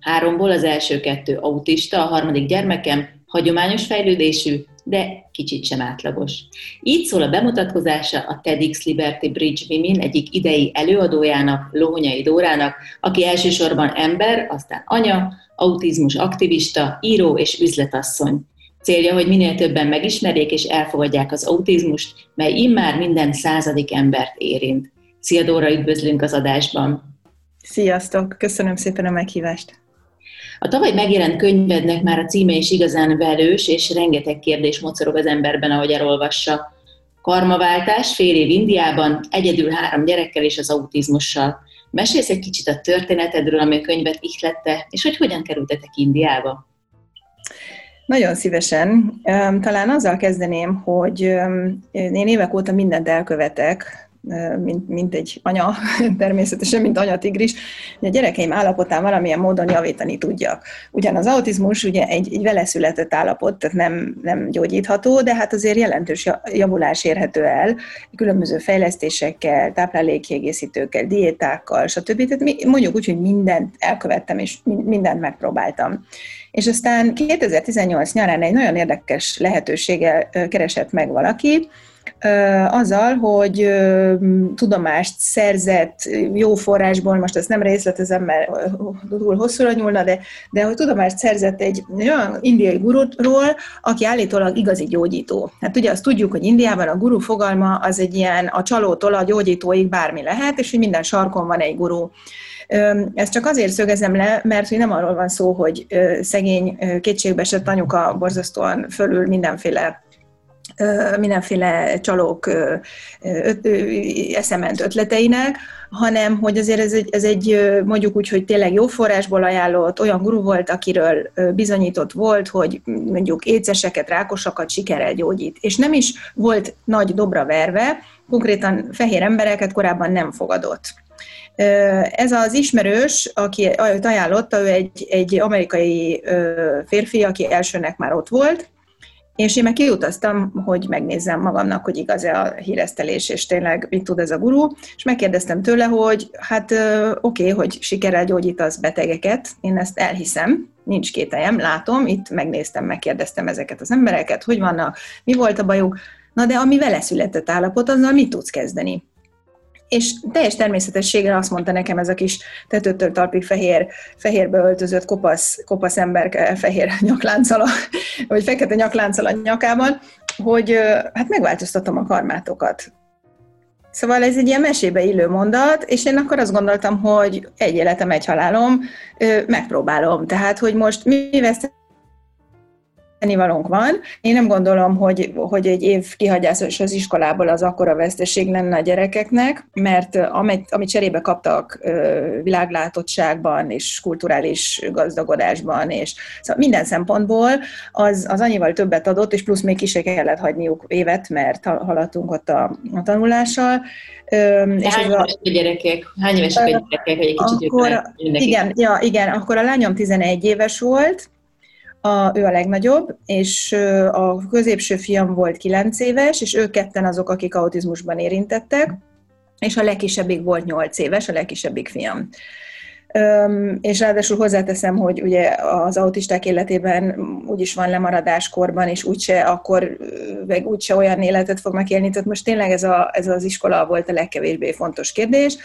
Háromból az első kettő autista, a harmadik gyermekem hagyományos fejlődésű, de kicsit sem átlagos. Így szól a bemutatkozása a TEDx Liberty Bridge Women egyik idei előadójának, Lónyai Dórának, aki elsősorban ember, aztán anya, autizmus aktivista, író és üzletasszony. Célja, hogy minél többen megismerjék és elfogadják az autizmust, mely immár minden századik embert érint. Szia Dóra, üdvözlünk az adásban! Sziasztok! Köszönöm szépen a meghívást! A tavaly megjelent könyvednek már a címe is igazán velős, és rengeteg kérdés mocorog az emberben, ahogy elolvassa. Karmaváltás, fél év Indiában, egyedül három gyerekkel és az autizmussal. Mesélsz egy kicsit a történetedről, ami a könyvet ihlette, és hogy hogyan kerültetek Indiába? Nagyon szívesen. Talán azzal kezdeném, hogy én évek óta mindent elkövetek, mint, mint egy anya, természetesen, mint anya tigris, hogy a gyerekeim állapotán valamilyen módon javítani tudjak. Ugyan az autizmus ugye egy, egy vele született állapot, tehát nem, nem gyógyítható, de hát azért jelentős javulás érhető el, különböző fejlesztésekkel, táplálékkiegészítőkkel, diétákkal, stb. Tehát mondjuk úgy, hogy mindent elkövettem, és mindent megpróbáltam. És aztán 2018 nyarán egy nagyon érdekes lehetőséggel keresett meg valaki, azzal, hogy tudomást szerzett jó forrásból, most ezt nem részletezem, mert túl hosszúra nyúlna, de, de hogy tudomást szerzett egy olyan indiai gurutról, aki állítólag igazi gyógyító. Hát ugye azt tudjuk, hogy Indiában a guru fogalma az egy ilyen a csalótól a gyógyítóig bármi lehet, és hogy minden sarkon van egy guru. Ezt csak azért szögezem le, mert hogy nem arról van szó, hogy szegény kétségbeesett anyuka borzasztóan fölül mindenféle mindenféle csalók eszement ötleteinek, hanem hogy azért ez egy, ez egy mondjuk úgy, hogy tényleg jó forrásból ajánlott, olyan guru volt, akiről bizonyított volt, hogy mondjuk éceseket, rákosakat sikerrel gyógyít. És nem is volt nagy dobra verve, konkrétan fehér embereket korábban nem fogadott. Ez az ismerős, aki ajánlotta, ő egy, egy amerikai férfi, aki elsőnek már ott volt, és én meg kiutaztam, hogy megnézzem magamnak, hogy igaz-e a híresztelés, és tényleg mit tud ez a gurú, és megkérdeztem tőle, hogy hát oké, okay, hogy sikerrel gyógyítasz betegeket, én ezt elhiszem, nincs kételjem, látom, itt megnéztem, megkérdeztem ezeket az embereket, hogy vannak, mi volt a bajuk, na de ami vele született állapot, azzal mit tudsz kezdeni? És teljes természetességgel azt mondta nekem ez a kis tetőtől talpig fehér, fehérbe öltözött kopasz, kopasz ember fehér nyakláncala, vagy fekete nyakláncala nyakában, hogy hát megváltoztatom a karmátokat. Szóval ez egy ilyen mesébe illő mondat, és én akkor azt gondoltam, hogy egy életem, egy halálom, megpróbálom. Tehát, hogy most mi vesztem tennivalónk van. Én nem gondolom, hogy, hogy egy év kihagyásos az iskolából az akkora veszteség lenne a gyerekeknek, mert amit, amit cserébe kaptak világlátottságban és kulturális gazdagodásban, és szóval minden szempontból az, az annyival többet adott, és plusz még ki se kellett hagyniuk évet, mert haladtunk ott a, a tanulással. és hány évesek a, a gyerekek? Hány évesek a gyerekek, hogy egy kicsit akkor, igen, ja, igen, akkor a lányom 11 éves volt, a, ő a legnagyobb, és a középső fiam volt 9 éves, és ők ketten azok, akik autizmusban érintettek, és a legkisebbik volt 8 éves, a legkisebbik fiam. Üm, és ráadásul hozzáteszem, hogy ugye az autisták életében úgyis van lemaradás korban, és úgyse akkor, meg úgyse olyan életet fognak élni, tehát most tényleg ez, a, ez az iskola volt a legkevésbé fontos kérdés.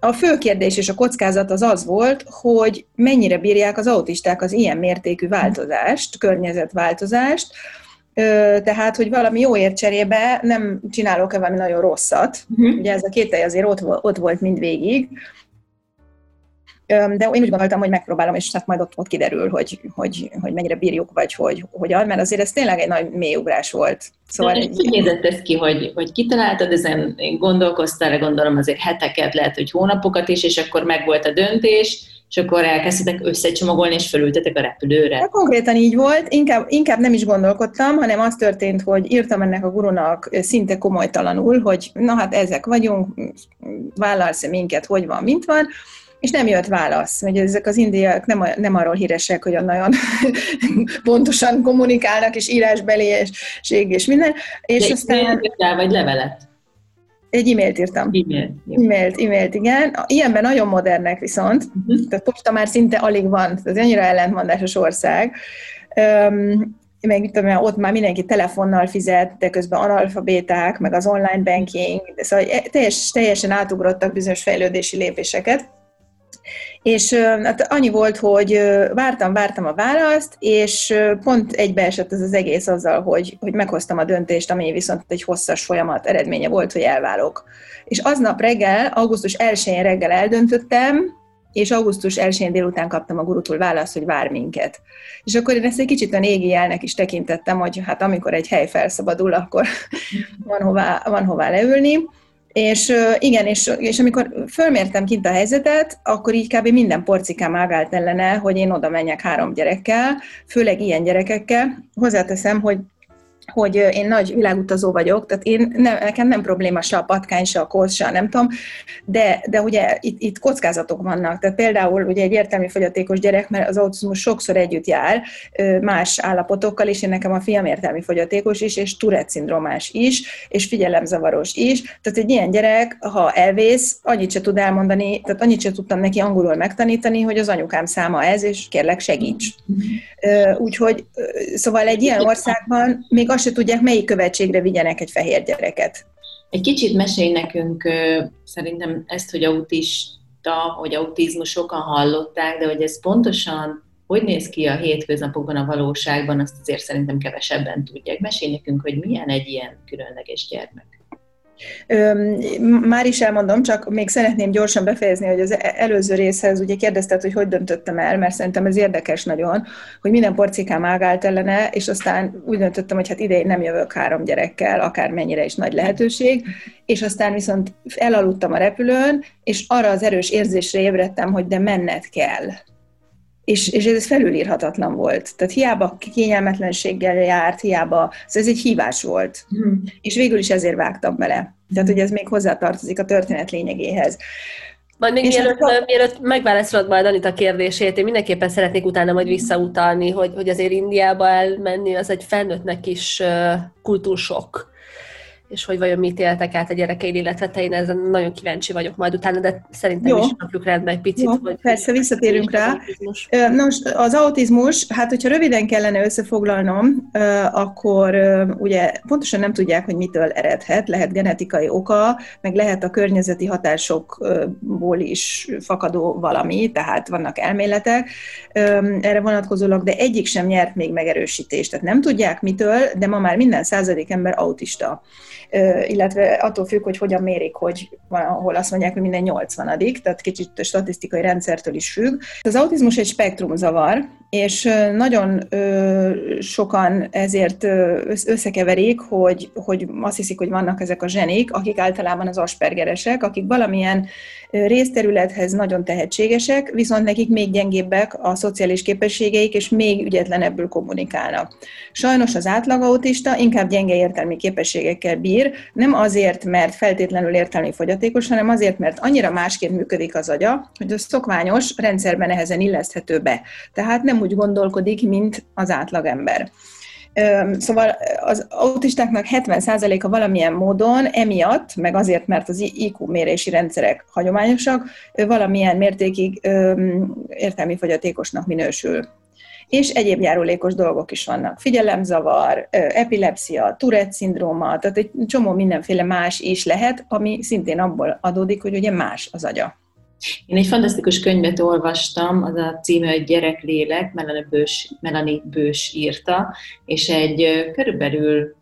A fő kérdés és a kockázat az az volt, hogy mennyire bírják az autisták az ilyen mértékű változást, környezetváltozást, tehát, hogy valami jóért cserébe nem csinálok-e valami nagyon rosszat. Uh-huh. Ugye ez a két azért ott, ott volt mindvégig, de én úgy gondoltam, hogy megpróbálom, és hát majd ott, ott kiderül, hogy, hogy, hogy mennyire bírjuk, vagy hogy hogyan, mert azért ez tényleg egy nagy mélyugrás volt. Szóval De. Hogy nézett ez ki, hogy, hogy kitaláltad, ezen gondolkoztál, gondolom azért heteket, lehet, hogy hónapokat is, és akkor megvolt a döntés, és akkor elkezdtek összecsomagolni, és felültetek a repülőre. De konkrétan így volt, inkább, inkább nem is gondolkodtam, hanem az történt, hogy írtam ennek a gurunak szinte komolytalanul, hogy na hát ezek vagyunk, vállalsz minket, hogy van, mint van, és nem jött válasz. Ugye ezek az indiaiak nem, nem arról híresek, hogy nagyon pontosan kommunikálnak, és írásbeli, és, minden. És De aztán... vagy levelet? Egy e-mailt írtam. E-mailt. E-mailt, e-mailt, igen. Ilyenben nagyon modernek viszont, uh-huh. tehát posta már szinte alig van, ez annyira ellentmondásos ország. Um, meg mit tudom, ott már mindenki telefonnal fizet, de közben analfabéták, meg az online banking, szóval teljes, teljesen átugrottak bizonyos fejlődési lépéseket. És hát annyi volt, hogy vártam, vártam a választ, és pont egybeesett ez az egész azzal, hogy, hogy meghoztam a döntést, ami viszont egy hosszas folyamat eredménye volt, hogy elválok. És aznap reggel, augusztus 1-én reggel eldöntöttem, és augusztus 1-én délután kaptam a gurutól választ, hogy vár minket. És akkor én ezt egy kicsit a égi jelnek is tekintettem, hogy hát amikor egy hely felszabadul, akkor van hová, van hová leülni. És igen, és, és amikor fölmértem kint a helyzetet, akkor így kb. minden porcikám ágált ellene, hogy én oda menjek három gyerekkel, főleg ilyen gyerekekkel. Hozzáteszem, hogy hogy én nagy világutazó vagyok, tehát én nem, nekem nem probléma se a patkány, se a kosz, se a nem tudom, de, de ugye itt, itt kockázatok vannak. Tehát például ugye egy értelmi fogyatékos gyerek, mert az autizmus sokszor együtt jár más állapotokkal, és én nekem a fiam értelmi fogyatékos is, és Tourette szindrómás is, és figyelemzavaros is. Tehát egy ilyen gyerek, ha elvész, annyit se tud elmondani, tehát annyit se tudtam neki angolul megtanítani, hogy az anyukám száma ez, és kérlek segíts. Úgyhogy, szóval egy ilyen országban még azt se tudják, melyik követségre vigyenek egy fehér gyereket. Egy kicsit mesélj nekünk szerintem ezt, hogy autista, hogy autizmus sokan hallották, de hogy ez pontosan hogy néz ki a hétköznapokban, a valóságban, azt azért szerintem kevesebben tudják. Mesélj nekünk, hogy milyen egy ilyen különleges gyermek. Már is elmondom, csak még szeretném gyorsan befejezni, hogy az e- előző részhez ugye kérdezted, hogy hogy döntöttem el, mert szerintem ez érdekes nagyon, hogy minden porcikám ágált ellene, és aztán úgy döntöttem, hogy hát idején nem jövök három gyerekkel, akármennyire is nagy lehetőség, és aztán viszont elaludtam a repülőn, és arra az erős érzésre ébredtem, hogy de menned kell és, és ez felülírhatatlan volt. Tehát hiába kényelmetlenséggel járt, hiába, ez egy hívás volt. Mm. És végül is ezért vágtam bele. Tehát, hogy ez még hozzátartozik a történet lényegéhez. Majd még mielőtt, a... mielőtt megválaszolod majd Anita kérdését, én mindenképpen szeretnék utána majd visszautalni, hogy, hogy azért Indiába elmenni, az egy felnőttnek is kultúrsok és hogy vajon mit éltek át a gyerekeid, illetve te én ezen nagyon kíváncsi vagyok majd utána, de szerintem Jó. is napjuk rendben egy picit. Jó, hogy persze, visszatérünk rá. Az Nos, az autizmus, hát hogyha röviden kellene összefoglalnom, akkor ugye pontosan nem tudják, hogy mitől eredhet, lehet genetikai oka, meg lehet a környezeti hatásokból is fakadó valami, tehát vannak elméletek erre vonatkozólag, de egyik sem nyert még megerősítést. Tehát nem tudják mitől, de ma már minden századik ember autista illetve attól függ, hogy hogyan mérik, hogy van, ahol azt mondják, hogy minden 80 tehát kicsit statisztikai rendszertől is függ. Az autizmus egy spektrumzavar, és nagyon sokan ezért összekeverik, hogy, hogy azt hiszik, hogy vannak ezek a zsenik, akik általában az aspergeresek, akik valamilyen részterülethez nagyon tehetségesek, viszont nekik még gyengébbek a szociális képességeik, és még ügyetlenebbül kommunikálnak. Sajnos az átlag autista inkább gyenge értelmi képességekkel bír, nem azért, mert feltétlenül értelmi fogyatékos, hanem azért, mert annyira másként működik az agya, hogy a szokványos rendszerben nehezen illeszthető be. Tehát nem úgy gondolkodik, mint az átlagember. Szóval az autistáknak 70%-a valamilyen módon emiatt, meg azért, mert az IQ mérési rendszerek hagyományosak, valamilyen mértékig értelmi fogyatékosnak minősül. És egyéb járulékos dolgok is vannak. Figyelemzavar, epilepsia, Tourette szindróma, tehát egy csomó mindenféle más is lehet, ami szintén abból adódik, hogy ugye más az agya. Én egy fantasztikus könyvet olvastam, az a címe, hogy Gyereklélek, Melanie Bős, Melanie Bős írta, és egy körülbelül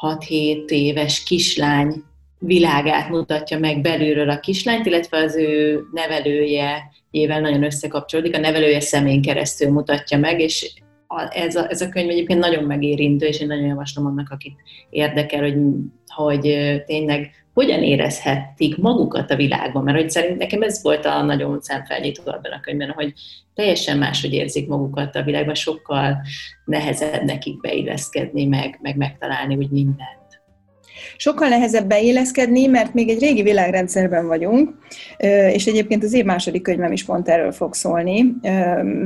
6-7 éves kislány világát mutatja meg belülről a kislányt, illetve az ő nevelője ével nagyon összekapcsolódik, a nevelője szemén keresztül mutatja meg, és ez a, ez a könyv egyébként nagyon megérintő, és én nagyon javaslom annak, akit érdekel, hogy, hogy tényleg hogyan érezhetik magukat a világban, mert hogy szerint nekem ez volt a nagyon szemfelnyitó ebben a könyvben, hogy teljesen máshogy érzik magukat a világban, sokkal nehezebb nekik beilleszkedni, meg, meg megtalálni úgy mindent. Sokkal nehezebb beéleszkedni, mert még egy régi világrendszerben vagyunk, és egyébként az év második könyvem is pont erről fog szólni,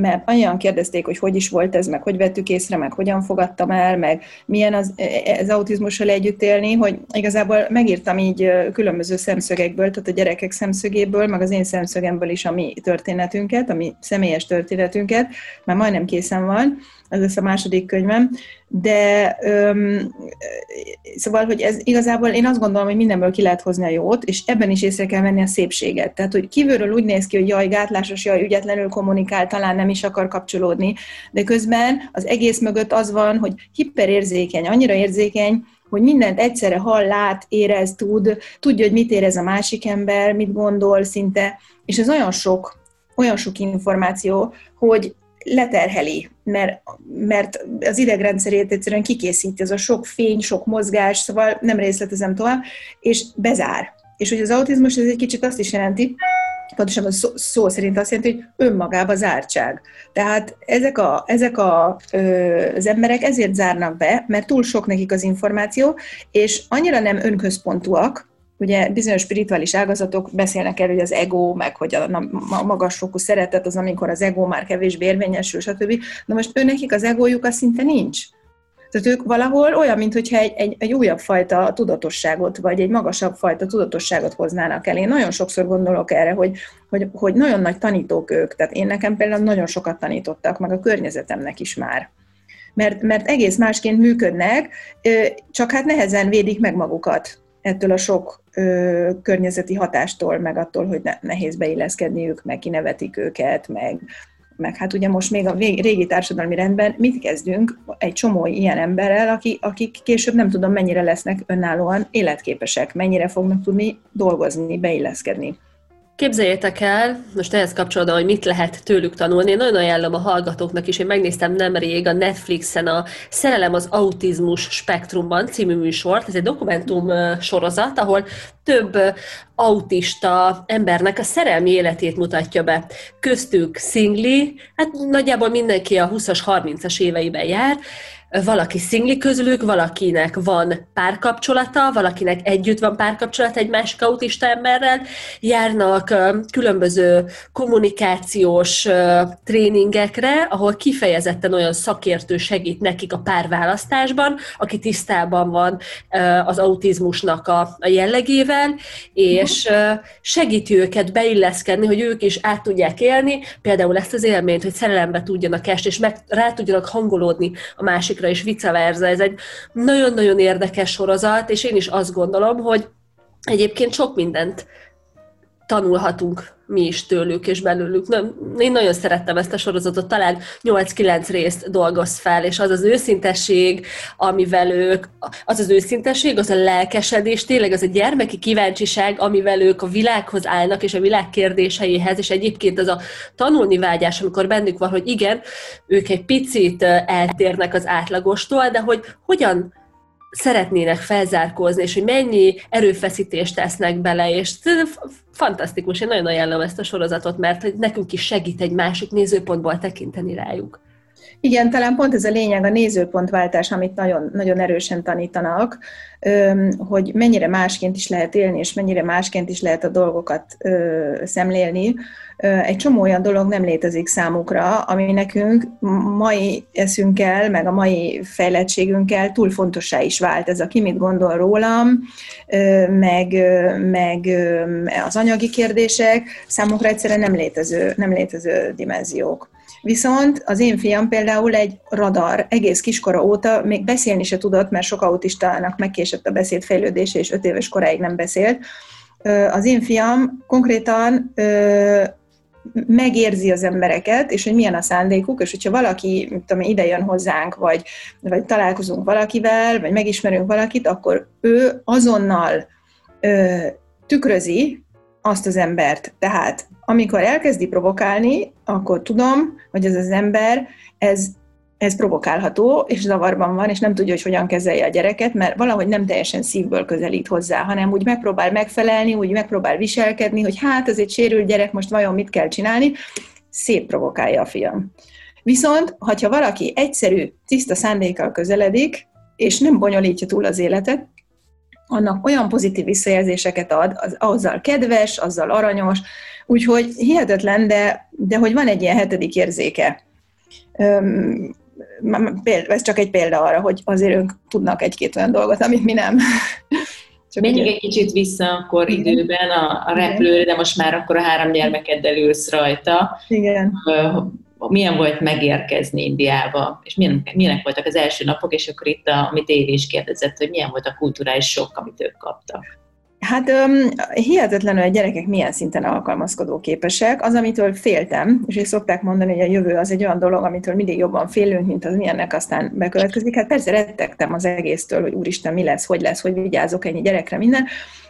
mert annyian kérdezték, hogy hogy is volt ez, meg hogy vettük észre, meg hogyan fogadtam el, meg milyen az, az autizmussal együtt élni, hogy igazából megírtam így különböző szemszögekből, tehát a gyerekek szemszögéből, meg az én szemszögemből is a mi történetünket, a mi személyes történetünket, mert majdnem készen van, ez lesz a második könyvem, de öm, szóval, hogy ez igazából én azt gondolom, hogy mindenből ki lehet hozni a jót, és ebben is észre kell venni a szépséget. Tehát, hogy kívülről úgy néz ki, hogy jaj, gátlásos, jaj, ügyetlenül kommunikál, talán nem is akar kapcsolódni, de közben az egész mögött az van, hogy hiperérzékeny, annyira érzékeny, hogy mindent egyszerre hall, lát, érez, tud, tudja, hogy mit érez a másik ember, mit gondol szinte, és ez olyan sok, olyan sok információ, hogy leterheli, mert, mert az idegrendszerét egyszerűen kikészíti, az a sok fény, sok mozgás, szóval nem részletezem tovább, és bezár. És hogy az autizmus ez egy kicsit azt is jelenti, pontosabban szó, szó szerint azt jelenti, hogy önmagába zártság. Tehát ezek, a, ezek a, ö, az emberek ezért zárnak be, mert túl sok nekik az információ, és annyira nem önközpontúak, ugye bizonyos spirituális ágazatok beszélnek erről, hogy az ego, meg hogy a, magas fokú szeretet az, amikor az ego már kevésbé érvényesül, stb. Na most nekik az egójuk az szinte nincs. Tehát ők valahol olyan, mintha egy, egy, egy újabb fajta tudatosságot, vagy egy magasabb fajta tudatosságot hoznának el. Én nagyon sokszor gondolok erre, hogy, hogy, hogy nagyon nagy tanítók ők. Tehát én nekem például nagyon sokat tanítottak, meg a környezetemnek is már. Mert, mert egész másként működnek, csak hát nehezen védik meg magukat ettől a sok ö, környezeti hatástól, meg attól, hogy ne, nehéz beilleszkedniük, meg kinevetik őket, meg, meg hát ugye most még a régi társadalmi rendben mit kezdünk egy csomó ilyen emberrel, aki, akik később nem tudom mennyire lesznek önállóan életképesek, mennyire fognak tudni dolgozni, beilleszkedni. Képzeljétek el, most ehhez kapcsolódva, hogy mit lehet tőlük tanulni, én nagyon ajánlom a hallgatóknak is, én megnéztem nemrég a Netflixen a Szerelem az autizmus spektrumban című műsort, ez egy dokumentum sorozat, ahol több autista embernek a szerelmi életét mutatja be. Köztük szingli, hát nagyjából mindenki a 20-as, 30-as éveiben jár, valaki szingli közülük, valakinek van párkapcsolata, valakinek együtt van párkapcsolata egy másik autista emberrel, járnak különböző kommunikációs tréningekre, ahol kifejezetten olyan szakértő segít nekik a párválasztásban, aki tisztában van az autizmusnak a, a jellegével, és segíti őket beilleszkedni, hogy ők is át tudják élni, például ezt az élményt, hogy szerelembe tudjanak esni, és meg rá tudjanak hangolódni a másik másikra, és vice versa. Ez egy nagyon-nagyon érdekes sorozat, és én is azt gondolom, hogy egyébként sok mindent tanulhatunk mi is tőlük és belőlük. Na, én nagyon szerettem ezt a sorozatot, talán 8-9 részt dolgoz fel, és az az őszintesség, amivel ők, az az őszintesség, az a lelkesedés, tényleg az a gyermeki kíváncsiság, amivel ők a világhoz állnak, és a világ kérdéseihez, és egyébként az a tanulni vágyás, amikor bennük van, hogy igen, ők egy picit eltérnek az átlagostól, de hogy hogyan szeretnének felzárkózni, és hogy mennyi erőfeszítést tesznek bele, és fantasztikus, én nagyon ajánlom ezt a sorozatot, mert hogy nekünk is segít egy másik nézőpontból tekinteni rájuk. Igen, talán pont ez a lényeg, a nézőpontváltás, amit nagyon, nagyon erősen tanítanak, hogy mennyire másként is lehet élni, és mennyire másként is lehet a dolgokat szemlélni. Egy csomó olyan dolog nem létezik számukra, ami nekünk mai eszünkkel, meg a mai fejlettségünkkel túl fontossá is vált. Ez a ki mit gondol rólam, meg, meg az anyagi kérdések számukra egyszerűen nem létező, nem létező dimenziók. Viszont az én fiam például egy radar, egész kiskora óta még beszélni se tudott, mert sok autistának megkésett a beszédfejlődése, és öt éves koráig nem beszélt. Az én fiam konkrétan megérzi az embereket, és hogy milyen a szándékuk, és hogyha valaki tudom, ide jön hozzánk, vagy, vagy találkozunk valakivel, vagy megismerünk valakit, akkor ő azonnal ö, tükrözi azt az embert. Tehát amikor elkezdi provokálni, akkor tudom, hogy ez az ember, ez ez provokálható, és zavarban van, és nem tudja, hogy hogyan kezelje a gyereket, mert valahogy nem teljesen szívből közelít hozzá, hanem úgy megpróbál megfelelni, úgy megpróbál viselkedni, hogy hát ez egy sérült gyerek, most vajon mit kell csinálni, szép provokálja a fiam. Viszont, ha valaki egyszerű, tiszta szándékkal közeledik, és nem bonyolítja túl az életet, annak olyan pozitív visszajelzéseket ad, az, azzal kedves, azzal aranyos, úgyhogy hihetetlen, de, de hogy van egy ilyen hetedik érzéke. Öm, ez csak egy példa arra, hogy azért ők tudnak egy-két olyan dolgot, amit mi nem. Csak Menjünk egy kicsit vissza akkor Igen. időben a, a repülőre, de most már akkor a három gyermekeddel ülsz rajta. Igen milyen volt megérkezni Indiába, és milyen, milyenek voltak az első napok, és akkor itt, a, amit Évi is kérdezett, hogy milyen volt a kulturális sok, amit ők kaptak. Hát um, hihetetlenül a gyerekek milyen szinten alkalmazkodó képesek. Az, amitől féltem, és így szokták mondani, hogy a jövő az egy olyan dolog, amitől mindig jobban félünk, mint az milyennek aztán bekövetkezik. Hát persze rettegtem az egésztől, hogy úristen, mi lesz, hogy lesz, hogy vigyázok ennyi gyerekre, minden.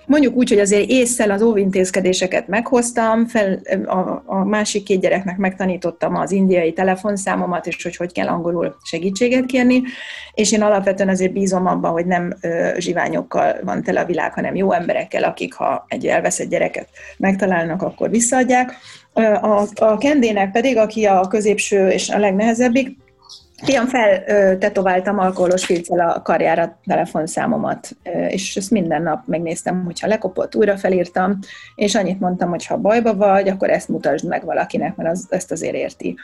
Mondjuk úgy, hogy azért észszel az óvintézkedéseket meghoztam, fel, a, a másik két gyereknek megtanítottam az indiai telefonszámomat, és hogy hogy kell angolul segítséget kérni, és én alapvetően azért bízom abban, hogy nem ö, zsiványokkal van tele a világ, hanem jó emberekkel, akik ha egy elveszett gyereket megtalálnak, akkor visszaadják. A, a Kendének pedig, aki a középső és a legnehezebbik, Fiam feltetováltam alkoholos filccel a karjára telefonszámomat, és ezt minden nap megnéztem, hogyha lekopott, újra felírtam, és annyit mondtam, hogy ha bajba vagy, akkor ezt mutasd meg valakinek, mert az, ezt azért érti.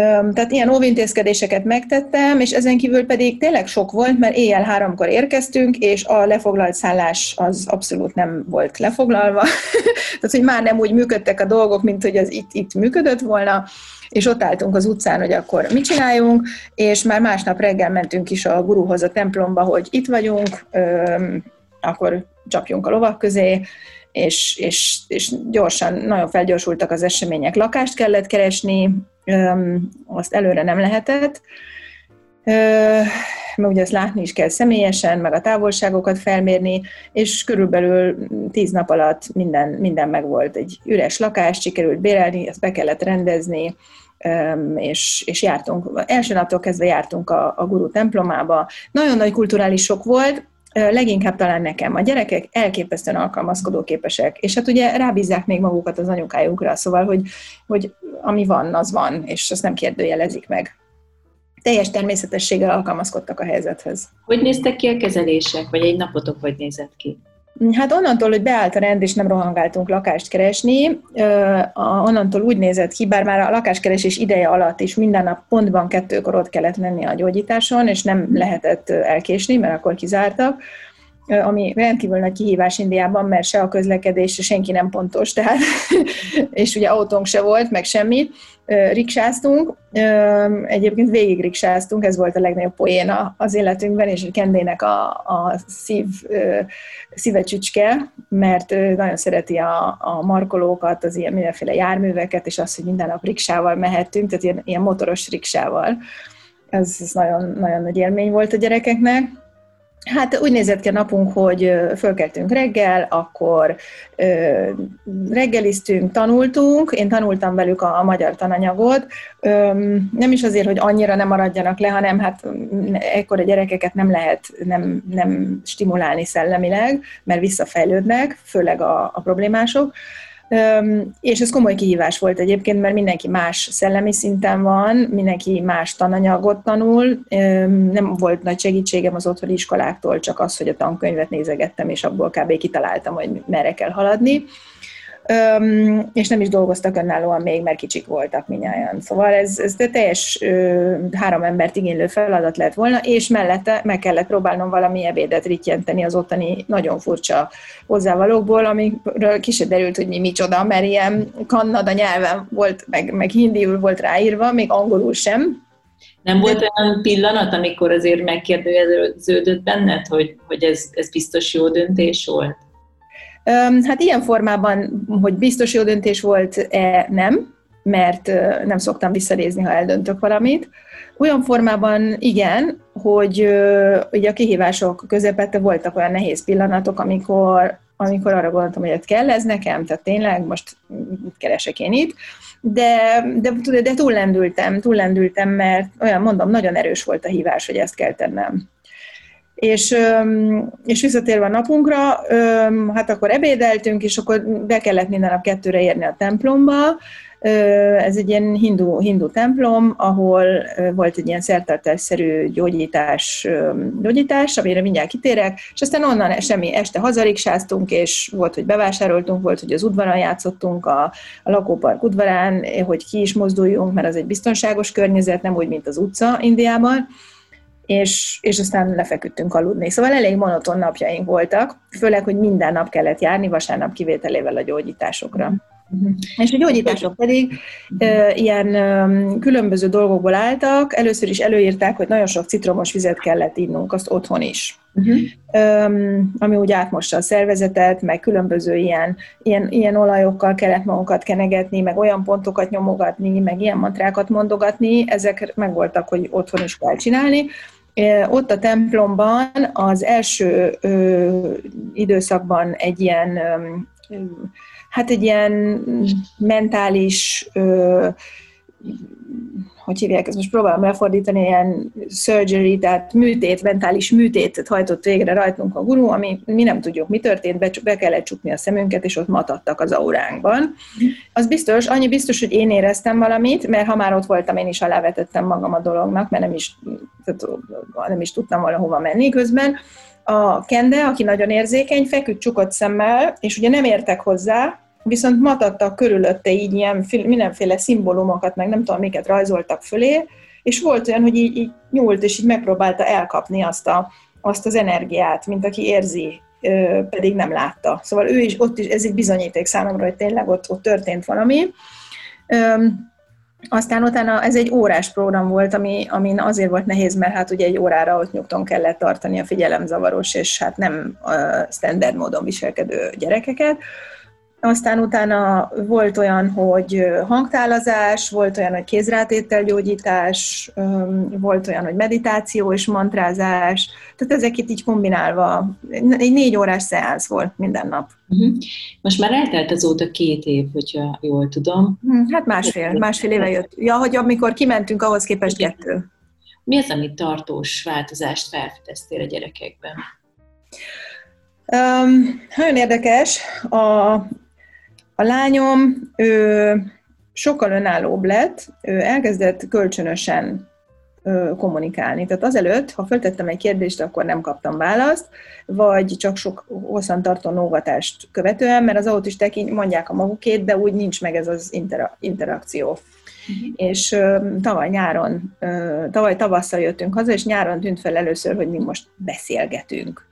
Tehát ilyen óvintézkedéseket megtettem, és ezen kívül pedig tényleg sok volt, mert éjjel háromkor érkeztünk, és a lefoglalt szállás az abszolút nem volt lefoglalva. Tehát, hogy már nem úgy működtek a dolgok, mint hogy az itt, itt működött volna és ott álltunk az utcán, hogy akkor mit csináljunk, és már másnap reggel mentünk is a guruhoz a templomba, hogy itt vagyunk, akkor csapjunk a lovak közé, és, és, és gyorsan, nagyon felgyorsultak az események, lakást kellett keresni, azt előre nem lehetett, mert ugye ezt látni is kell személyesen, meg a távolságokat felmérni, és körülbelül tíz nap alatt minden, minden megvolt. Egy üres lakást sikerült bérelni, ezt be kellett rendezni, és, és jártunk, első naptól kezdve jártunk a, a guru templomába. Nagyon nagy kulturális sok volt, leginkább talán nekem. A gyerekek elképesztően alkalmazkodó képesek, és hát ugye rábízzák még magukat az anyukájukra, szóval, hogy, hogy ami van, az van, és azt nem kérdőjelezik meg teljes természetességgel alkalmazkodtak a helyzethez. Hogy néztek ki a kezelések, vagy egy napotok hogy nézett ki? Hát onnantól, hogy beállt a rend, és nem rohangáltunk lakást keresni, onnantól úgy nézett ki, bár már a lakáskeresés ideje alatt is minden nap pontban kettőkor ott kellett lenni a gyógyításon, és nem lehetett elkésni, mert akkor kizártak, ami rendkívül nagy kihívás Indiában, mert se a közlekedés, se senki nem pontos, tehát, és ugye autónk se volt, meg semmi. Riksáztunk, egyébként végig riksáztunk, ez volt a legnagyobb poéna az életünkben, és Kendének a, a szív, szívecsücske, mert nagyon szereti a, a markolókat, az ilyen mindenféle járműveket, és azt, hogy minden nap riksával mehettünk, tehát ilyen, ilyen motoros riksával. Ez, ez nagyon, nagyon nagy élmény volt a gyerekeknek Hát úgy nézett ki a napunk, hogy fölkeltünk reggel, akkor ö, reggeliztünk, tanultunk, én tanultam velük a, magyar tananyagot, nem is azért, hogy annyira nem maradjanak le, hanem hát ekkor a gyerekeket nem lehet nem, nem stimulálni szellemileg, mert visszafejlődnek, főleg a, a problémások, és ez komoly kihívás volt egyébként, mert mindenki más szellemi szinten van, mindenki más tananyagot tanul, nem volt nagy segítségem az otthoni iskoláktól, csak az, hogy a tankönyvet nézegettem, és abból kb. kitaláltam, hogy merre kell haladni és nem is dolgoztak önállóan még, mert kicsik voltak minnyáján. Szóval ez, ez teljes három embert igénylő feladat lett volna, és mellette meg kellett próbálnom valami ebédet rittyenteni az ottani nagyon furcsa hozzávalókból, amiről ki se derült, hogy mi micsoda, mert ilyen kannada nyelven volt, meg, meg hindiül volt ráírva, még angolul sem, nem volt olyan pillanat, amikor azért megkérdeződött benned, hogy, hogy ez, ez biztos jó döntés volt? Hát ilyen formában, hogy biztos jó döntés volt-e, nem, mert nem szoktam visszanézni, ha eldöntök valamit. Olyan formában igen, hogy ugye a kihívások közepette voltak olyan nehéz pillanatok, amikor, amikor arra gondoltam, hogy kell ez nekem, tehát tényleg most keresek én itt, de, de, de túllendültem, túllendültem, mert olyan mondom, nagyon erős volt a hívás, hogy ezt kell tennem. És, és visszatérve a napunkra, hát akkor ebédeltünk, és akkor be kellett minden nap kettőre érni a templomba. Ez egy ilyen hindu, hindu templom, ahol volt egy ilyen szertartásszerű gyógyítás, gyógyítás, amire mindjárt kitérek, és aztán onnan semmi, este hazariksáztunk, és volt, hogy bevásároltunk, volt, hogy az udvaron játszottunk, a, a lakópark udvarán, hogy ki is mozduljunk, mert az egy biztonságos környezet, nem úgy, mint az utca Indiában és, és aztán lefeküdtünk aludni. Szóval elég monoton napjaink voltak, főleg, hogy minden nap kellett járni, vasárnap kivételével a gyógyításokra. Uh-huh. És a gyógyítások pedig uh, ilyen um, különböző dolgokból álltak. Először is előírták, hogy nagyon sok citromos vizet kellett innunk, azt otthon is. Uh-huh. Um, ami úgy átmossa a szervezetet, meg különböző ilyen, ilyen, ilyen olajokkal kellett magunkat kenegetni, meg olyan pontokat nyomogatni, meg ilyen mantrákat mondogatni, ezek megvoltak, hogy otthon is kell csinálni. Ott a templomban az első ö, időszakban egy ilyen, ö, hát egy ilyen mentális ö, hogy hívják, ezt most próbálom lefordítani, ilyen surgery, tehát műtét, mentális műtétet hajtott végre rajtunk a gurú, ami mi nem tudjuk, mi történt, be, be kellett csukni a szemünket, és ott matadtak az auránkban. Az biztos, annyi biztos, hogy én éreztem valamit, mert ha már ott voltam, én is alávetettem magam a dolognak, mert nem is, nem is tudtam valahova menni közben. A Kende, aki nagyon érzékeny, feküdt csukott szemmel, és ugye nem értek hozzá, viszont matadtak körülötte így ilyen mindenféle szimbólumokat, meg nem tudom, miket rajzoltak fölé, és volt olyan, hogy így, így nyúlt, és így megpróbálta elkapni azt, a, azt az energiát, mint aki érzi, pedig nem látta. Szóval ő is, ott is, ez egy bizonyíték számomra, hogy tényleg ott, ott történt valami. Aztán utána ez egy órás program volt, ami, amin azért volt nehéz, mert hát ugye egy órára ott nyugton kellett tartani a figyelemzavaros, és hát nem uh, standard módon viselkedő gyerekeket. Aztán utána volt olyan, hogy hangtálazás, volt olyan, hogy kézrátételgyógyítás, volt olyan, hogy meditáció és mantrázás, tehát ezeket így kombinálva. Egy négy órás szeánsz volt minden nap. Uh-huh. Most már eltelt azóta két év, hogyha jól tudom. Hm, hát másfél, másfél éve jött. Ja, hogy amikor kimentünk, ahhoz képest kettő. Mi az, ami tartós változást felfedeztél a gyerekekben? Um, nagyon érdekes. A, a lányom ő sokkal önállóbb lett, ő elkezdett kölcsönösen kommunikálni. Tehát azelőtt, ha föltettem egy kérdést, akkor nem kaptam választ, vagy csak sok hosszantartó nógatást követően, mert az autisták mondják a magukét, de úgy nincs meg ez az intera- interakció. Uh-huh. És uh, tavaly nyáron, uh, tavaly tavasszal jöttünk haza, és nyáron tűnt fel először, hogy mi most beszélgetünk.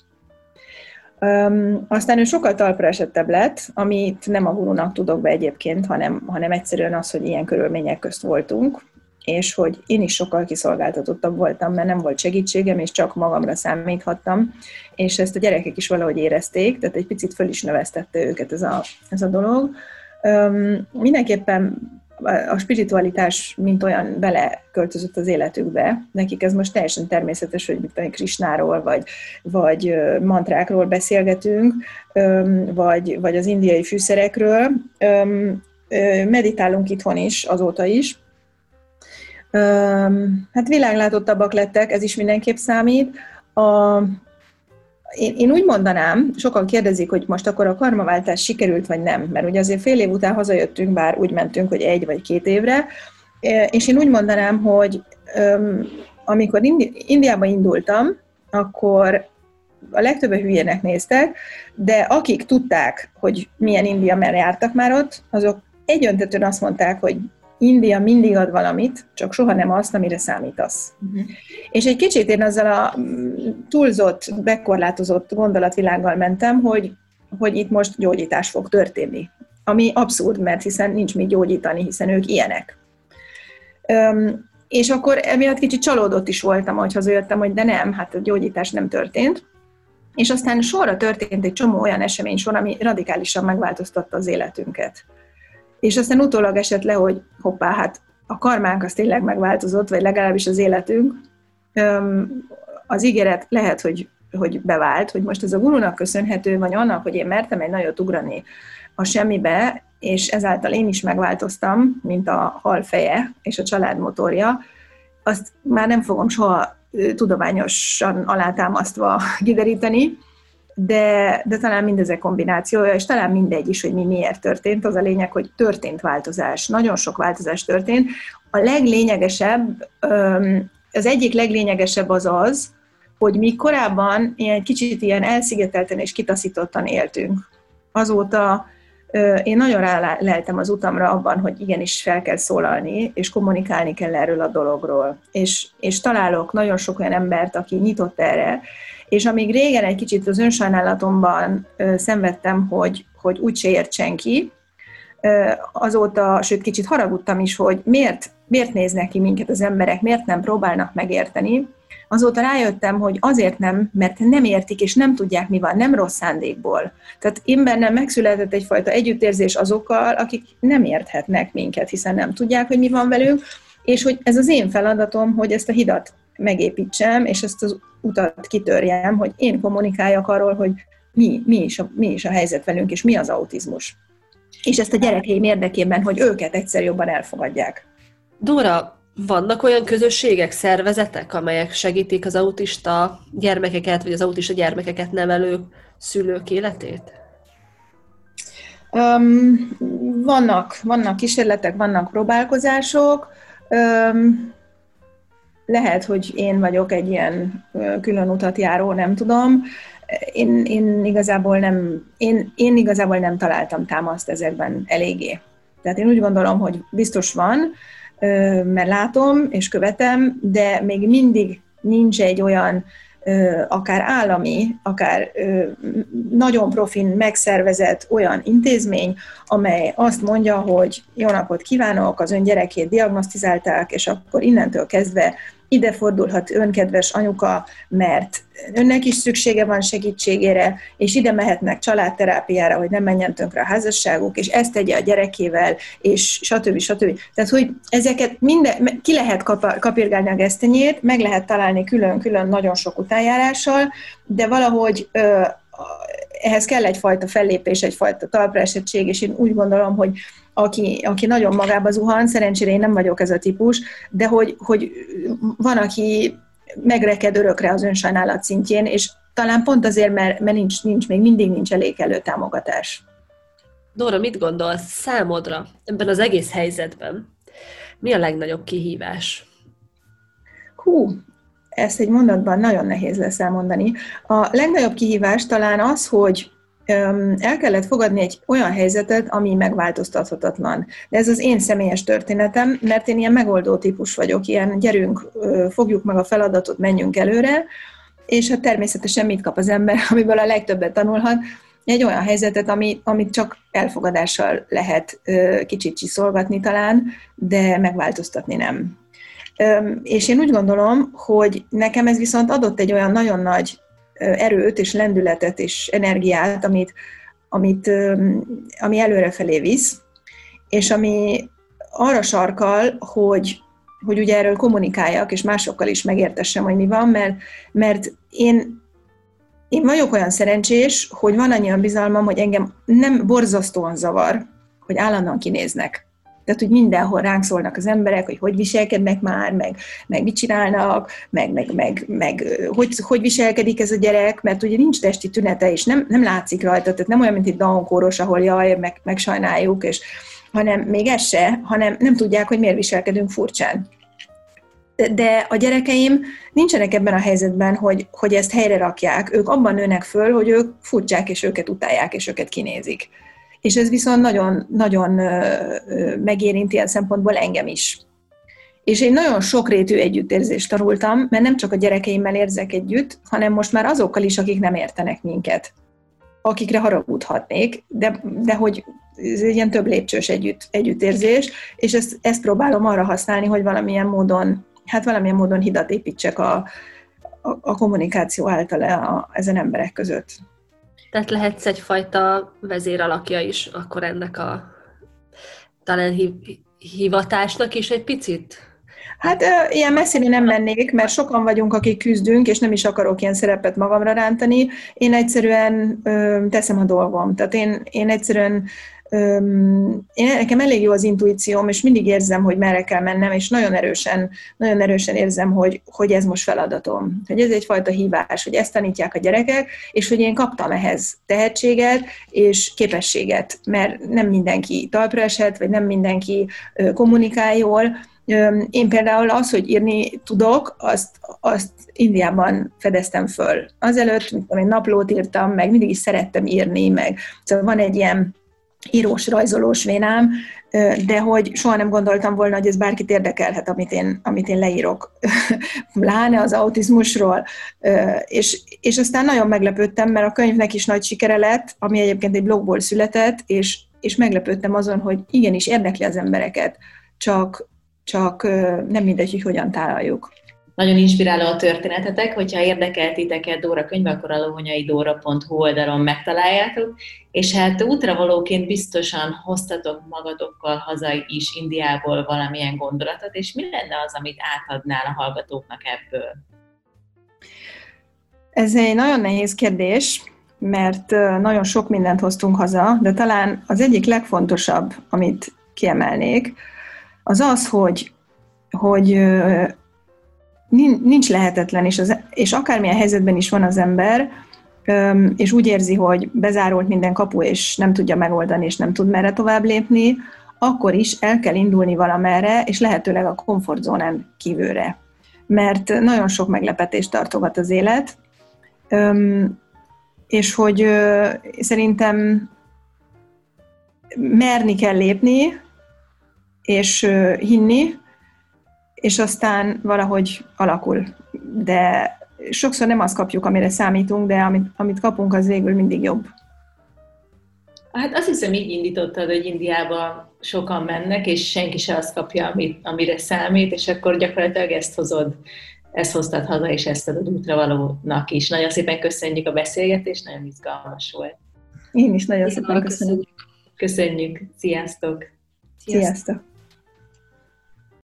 Um, aztán ő sokkal talpra esettebb lett, amit nem a gurunak tudok be egyébként, hanem, hanem egyszerűen az, hogy ilyen körülmények közt voltunk, és hogy én is sokkal kiszolgáltatottabb voltam, mert nem volt segítségem, és csak magamra számíthattam, és ezt a gyerekek is valahogy érezték, tehát egy picit föl is növesztette őket ez a, ez a dolog. Um, mindenképpen a spiritualitás mint olyan beleköltözött az életükbe. Nekik ez most teljesen természetes, hogy mit Krisnáról, vagy, vagy mantrákról beszélgetünk, vagy, vagy az indiai fűszerekről. Meditálunk itthon is, azóta is. Hát világlátottabbak lettek, ez is mindenképp számít. A, én, én úgy mondanám, sokan kérdezik, hogy most akkor a karmaváltás sikerült, vagy nem, mert ugye azért fél év után hazajöttünk, bár úgy mentünk, hogy egy vagy két évre, és én úgy mondanám, hogy amikor Indi- Indiába indultam, akkor a legtöbben hülyének néztek, de akik tudták, hogy milyen India, mert jártak már ott, azok egyöntetően azt mondták, hogy India mindig ad valamit, csak soha nem azt, amire számítasz. Uh-huh. És egy kicsit én azzal a mm, túlzott, bekorlátozott gondolatvilággal mentem, hogy, hogy itt most gyógyítás fog történni. Ami abszurd, mert hiszen nincs mit gyógyítani, hiszen ők ilyenek. Öm, és akkor emiatt kicsit csalódott is voltam, hogy hazajöttem, hogy de nem, hát a gyógyítás nem történt. És aztán sorra történt egy csomó olyan esemény sor, ami radikálisan megváltoztatta az életünket. És aztán utólag esett le, hogy hoppá, hát a karmánk az tényleg megváltozott, vagy legalábbis az életünk. Az ígéret lehet, hogy, hogy bevált, hogy most ez a gurunak köszönhető, vagy annak, hogy én mertem egy nagyot ugrani a semmibe, és ezáltal én is megváltoztam, mint a hal feje és a család motorja, azt már nem fogom soha tudományosan alátámasztva kideríteni, de, de talán mindezek kombinációja, és talán mindegy is, hogy mi miért történt. Az a lényeg, hogy történt változás. Nagyon sok változás történt. A leglényegesebb, az egyik leglényegesebb az az, hogy mi korábban ilyen kicsit ilyen elszigetelten és kitaszítottan éltünk. Azóta én nagyon ráleltem az utamra abban, hogy igenis fel kell szólalni, és kommunikálni kell erről a dologról. És, és találok nagyon sok olyan embert, aki nyitott erre, és amíg régen egy kicsit az önsajnálatomban szenvedtem, hogy, hogy úgyse ért senki, azóta, sőt kicsit haragudtam is, hogy miért, miért néznek ki minket az emberek, miért nem próbálnak megérteni, azóta rájöttem, hogy azért nem, mert nem értik, és nem tudják, mi van, nem rossz szándékból. Tehát én bennem megszületett egyfajta együttérzés azokkal, akik nem érthetnek minket, hiszen nem tudják, hogy mi van velünk, és hogy ez az én feladatom, hogy ezt a hidat megépítsem, és ezt az utat kitörjem, hogy én kommunikáljak arról, hogy mi, mi, is a, mi is a helyzet velünk, és mi az autizmus. És ezt a gyerekeim érdekében, hogy őket egyszer jobban elfogadják. Dóra, vannak olyan közösségek, szervezetek, amelyek segítik az autista gyermekeket, vagy az autista gyermekeket nevelő szülők életét? Um, vannak, vannak kísérletek, vannak próbálkozások. Um, lehet, hogy én vagyok egy ilyen külön utat járó, nem tudom. Én, én, igazából nem, én, én igazából nem találtam támaszt ezekben eléggé. Tehát én úgy gondolom, hogy biztos van, mert látom és követem, de még mindig nincs egy olyan akár állami, akár nagyon profin megszervezett olyan intézmény, amely azt mondja, hogy jó napot kívánok, az ön gyerekét diagnosztizálták, és akkor innentől kezdve ide fordulhat önkedves anyuka, mert önnek is szüksége van segítségére, és ide mehetnek családterápiára, hogy nem menjen tönkre a házasságuk, és ezt tegye a gyerekével, és stb. stb. Tehát, hogy ezeket minden, ki lehet kapirgálni a gesztenyét, meg lehet találni külön-külön nagyon sok utánjárással, de valahogy ehhez kell egyfajta fellépés, egyfajta talpraesettség, és én úgy gondolom, hogy aki, aki nagyon magába zuhan, szerencsére én nem vagyok ez a típus, de hogy, hogy van, aki megreked örökre az önsajnálat szintjén, és talán pont azért, mert, mert nincs, nincs, még mindig nincs elég elő támogatás. Dóra, mit gondolsz számodra ebben az egész helyzetben? Mi a legnagyobb kihívás? Hú, ezt egy mondatban nagyon nehéz lesz elmondani. A legnagyobb kihívás talán az, hogy el kellett fogadni egy olyan helyzetet, ami megváltoztathatatlan. De ez az én személyes történetem, mert én ilyen megoldó típus vagyok, ilyen gyerünk, fogjuk meg a feladatot, menjünk előre, és hát természetesen mit kap az ember, amiből a legtöbbet tanulhat, egy olyan helyzetet, ami, amit csak elfogadással lehet kicsit csiszolgatni talán, de megváltoztatni nem. És én úgy gondolom, hogy nekem ez viszont adott egy olyan nagyon nagy erőt és lendületet és energiát, amit, amit, ami előrefelé visz, és ami arra sarkal, hogy, hogy ugye erről kommunikáljak, és másokkal is megértessem, hogy mi van, mert, mert én, én vagyok olyan szerencsés, hogy van annyian bizalmam, hogy engem nem borzasztóan zavar, hogy állandóan kinéznek. Tehát, hogy mindenhol ránk szólnak az emberek, hogy hogy viselkednek már, meg, meg mit csinálnak, meg, meg, meg, meg hogy, hogy viselkedik ez a gyerek, mert ugye nincs testi tünete, és nem, nem látszik rajta, tehát nem olyan, mint egy Down ahol jaj, meg, meg sajnáljuk, és, hanem még ez se, hanem nem tudják, hogy miért viselkedünk furcsán. De a gyerekeim nincsenek ebben a helyzetben, hogy, hogy ezt helyre rakják. Ők abban nőnek föl, hogy ők furcsák, és őket utálják, és őket kinézik és ez viszont nagyon, nagyon megérint ilyen szempontból engem is. És én nagyon sokrétű együttérzést tanultam, mert nem csak a gyerekeimmel érzek együtt, hanem most már azokkal is, akik nem értenek minket, akikre haragudhatnék, de, de hogy ez egy ilyen több lépcsős együtt, együttérzés, és ezt, ezt próbálom arra használni, hogy valamilyen módon, hát valamilyen módon hidat építsek a, a, a kommunikáció által a, ezen emberek között. Tehát lehetsz egyfajta vezéralakja is akkor ennek a talán hivatásnak is egy picit? Hát ilyen messzire nem mennék, mert sokan vagyunk, akik küzdünk, és nem is akarok ilyen szerepet magamra rántani. Én egyszerűen teszem a dolgom. Tehát én, én egyszerűen én, nekem elég jó az intuícióm, és mindig érzem, hogy merre kell mennem, és nagyon erősen, nagyon erősen érzem, hogy, hogy ez most feladatom. Hogy ez egyfajta hívás, hogy ezt tanítják a gyerekek, és hogy én kaptam ehhez tehetséget és képességet, mert nem mindenki talpra esett, vagy nem mindenki kommunikál jól, én például az, hogy írni tudok, azt, azt Indiában fedeztem föl. Azelőtt, mint én naplót írtam, meg mindig is szerettem írni, meg szóval van egy ilyen írós, rajzolós vénám, de hogy soha nem gondoltam volna, hogy ez bárkit érdekelhet, amit én, amit én leírok, pláne az autizmusról. És, és aztán nagyon meglepődtem, mert a könyvnek is nagy sikere lett, ami egyébként egy blogból született, és, és meglepődtem azon, hogy igenis érdekli az embereket, csak, csak nem mindegy, hogy hogyan tálaljuk. Nagyon inspiráló a történetetek, hogyha érdekel titeket Dóra könyve, akkor a lovonyaidóra.hu oldalon megtaláljátok, és hát útravalóként biztosan hoztatok magatokkal haza is Indiából valamilyen gondolatot, és mi lenne az, amit átadnál a hallgatóknak ebből? Ez egy nagyon nehéz kérdés, mert nagyon sok mindent hoztunk haza, de talán az egyik legfontosabb, amit kiemelnék, az az, hogy, hogy nincs lehetetlen, és, az, és akármilyen helyzetben is van az ember, és úgy érzi, hogy bezárolt minden kapu, és nem tudja megoldani, és nem tud merre tovább lépni, akkor is el kell indulni valamerre, és lehetőleg a komfortzónán kívülre. Mert nagyon sok meglepetést tartogat az élet, és hogy szerintem merni kell lépni, és hinni, és aztán valahogy alakul. De sokszor nem azt kapjuk, amire számítunk, de amit, amit kapunk, az végül mindig jobb. Hát azt hiszem, így indítottad, hogy Indiába sokan mennek, és senki se azt kapja, amit, amire számít, és akkor gyakorlatilag ezt hozod, ezt hoztad haza, és ezt adod útravalónak is. Nagyon szépen köszönjük a beszélgetést, nagyon izgalmas volt. Én is nagyon szépen köszönjük. Köszönjük. Sziasztok! Sziasztok! Sziasztok.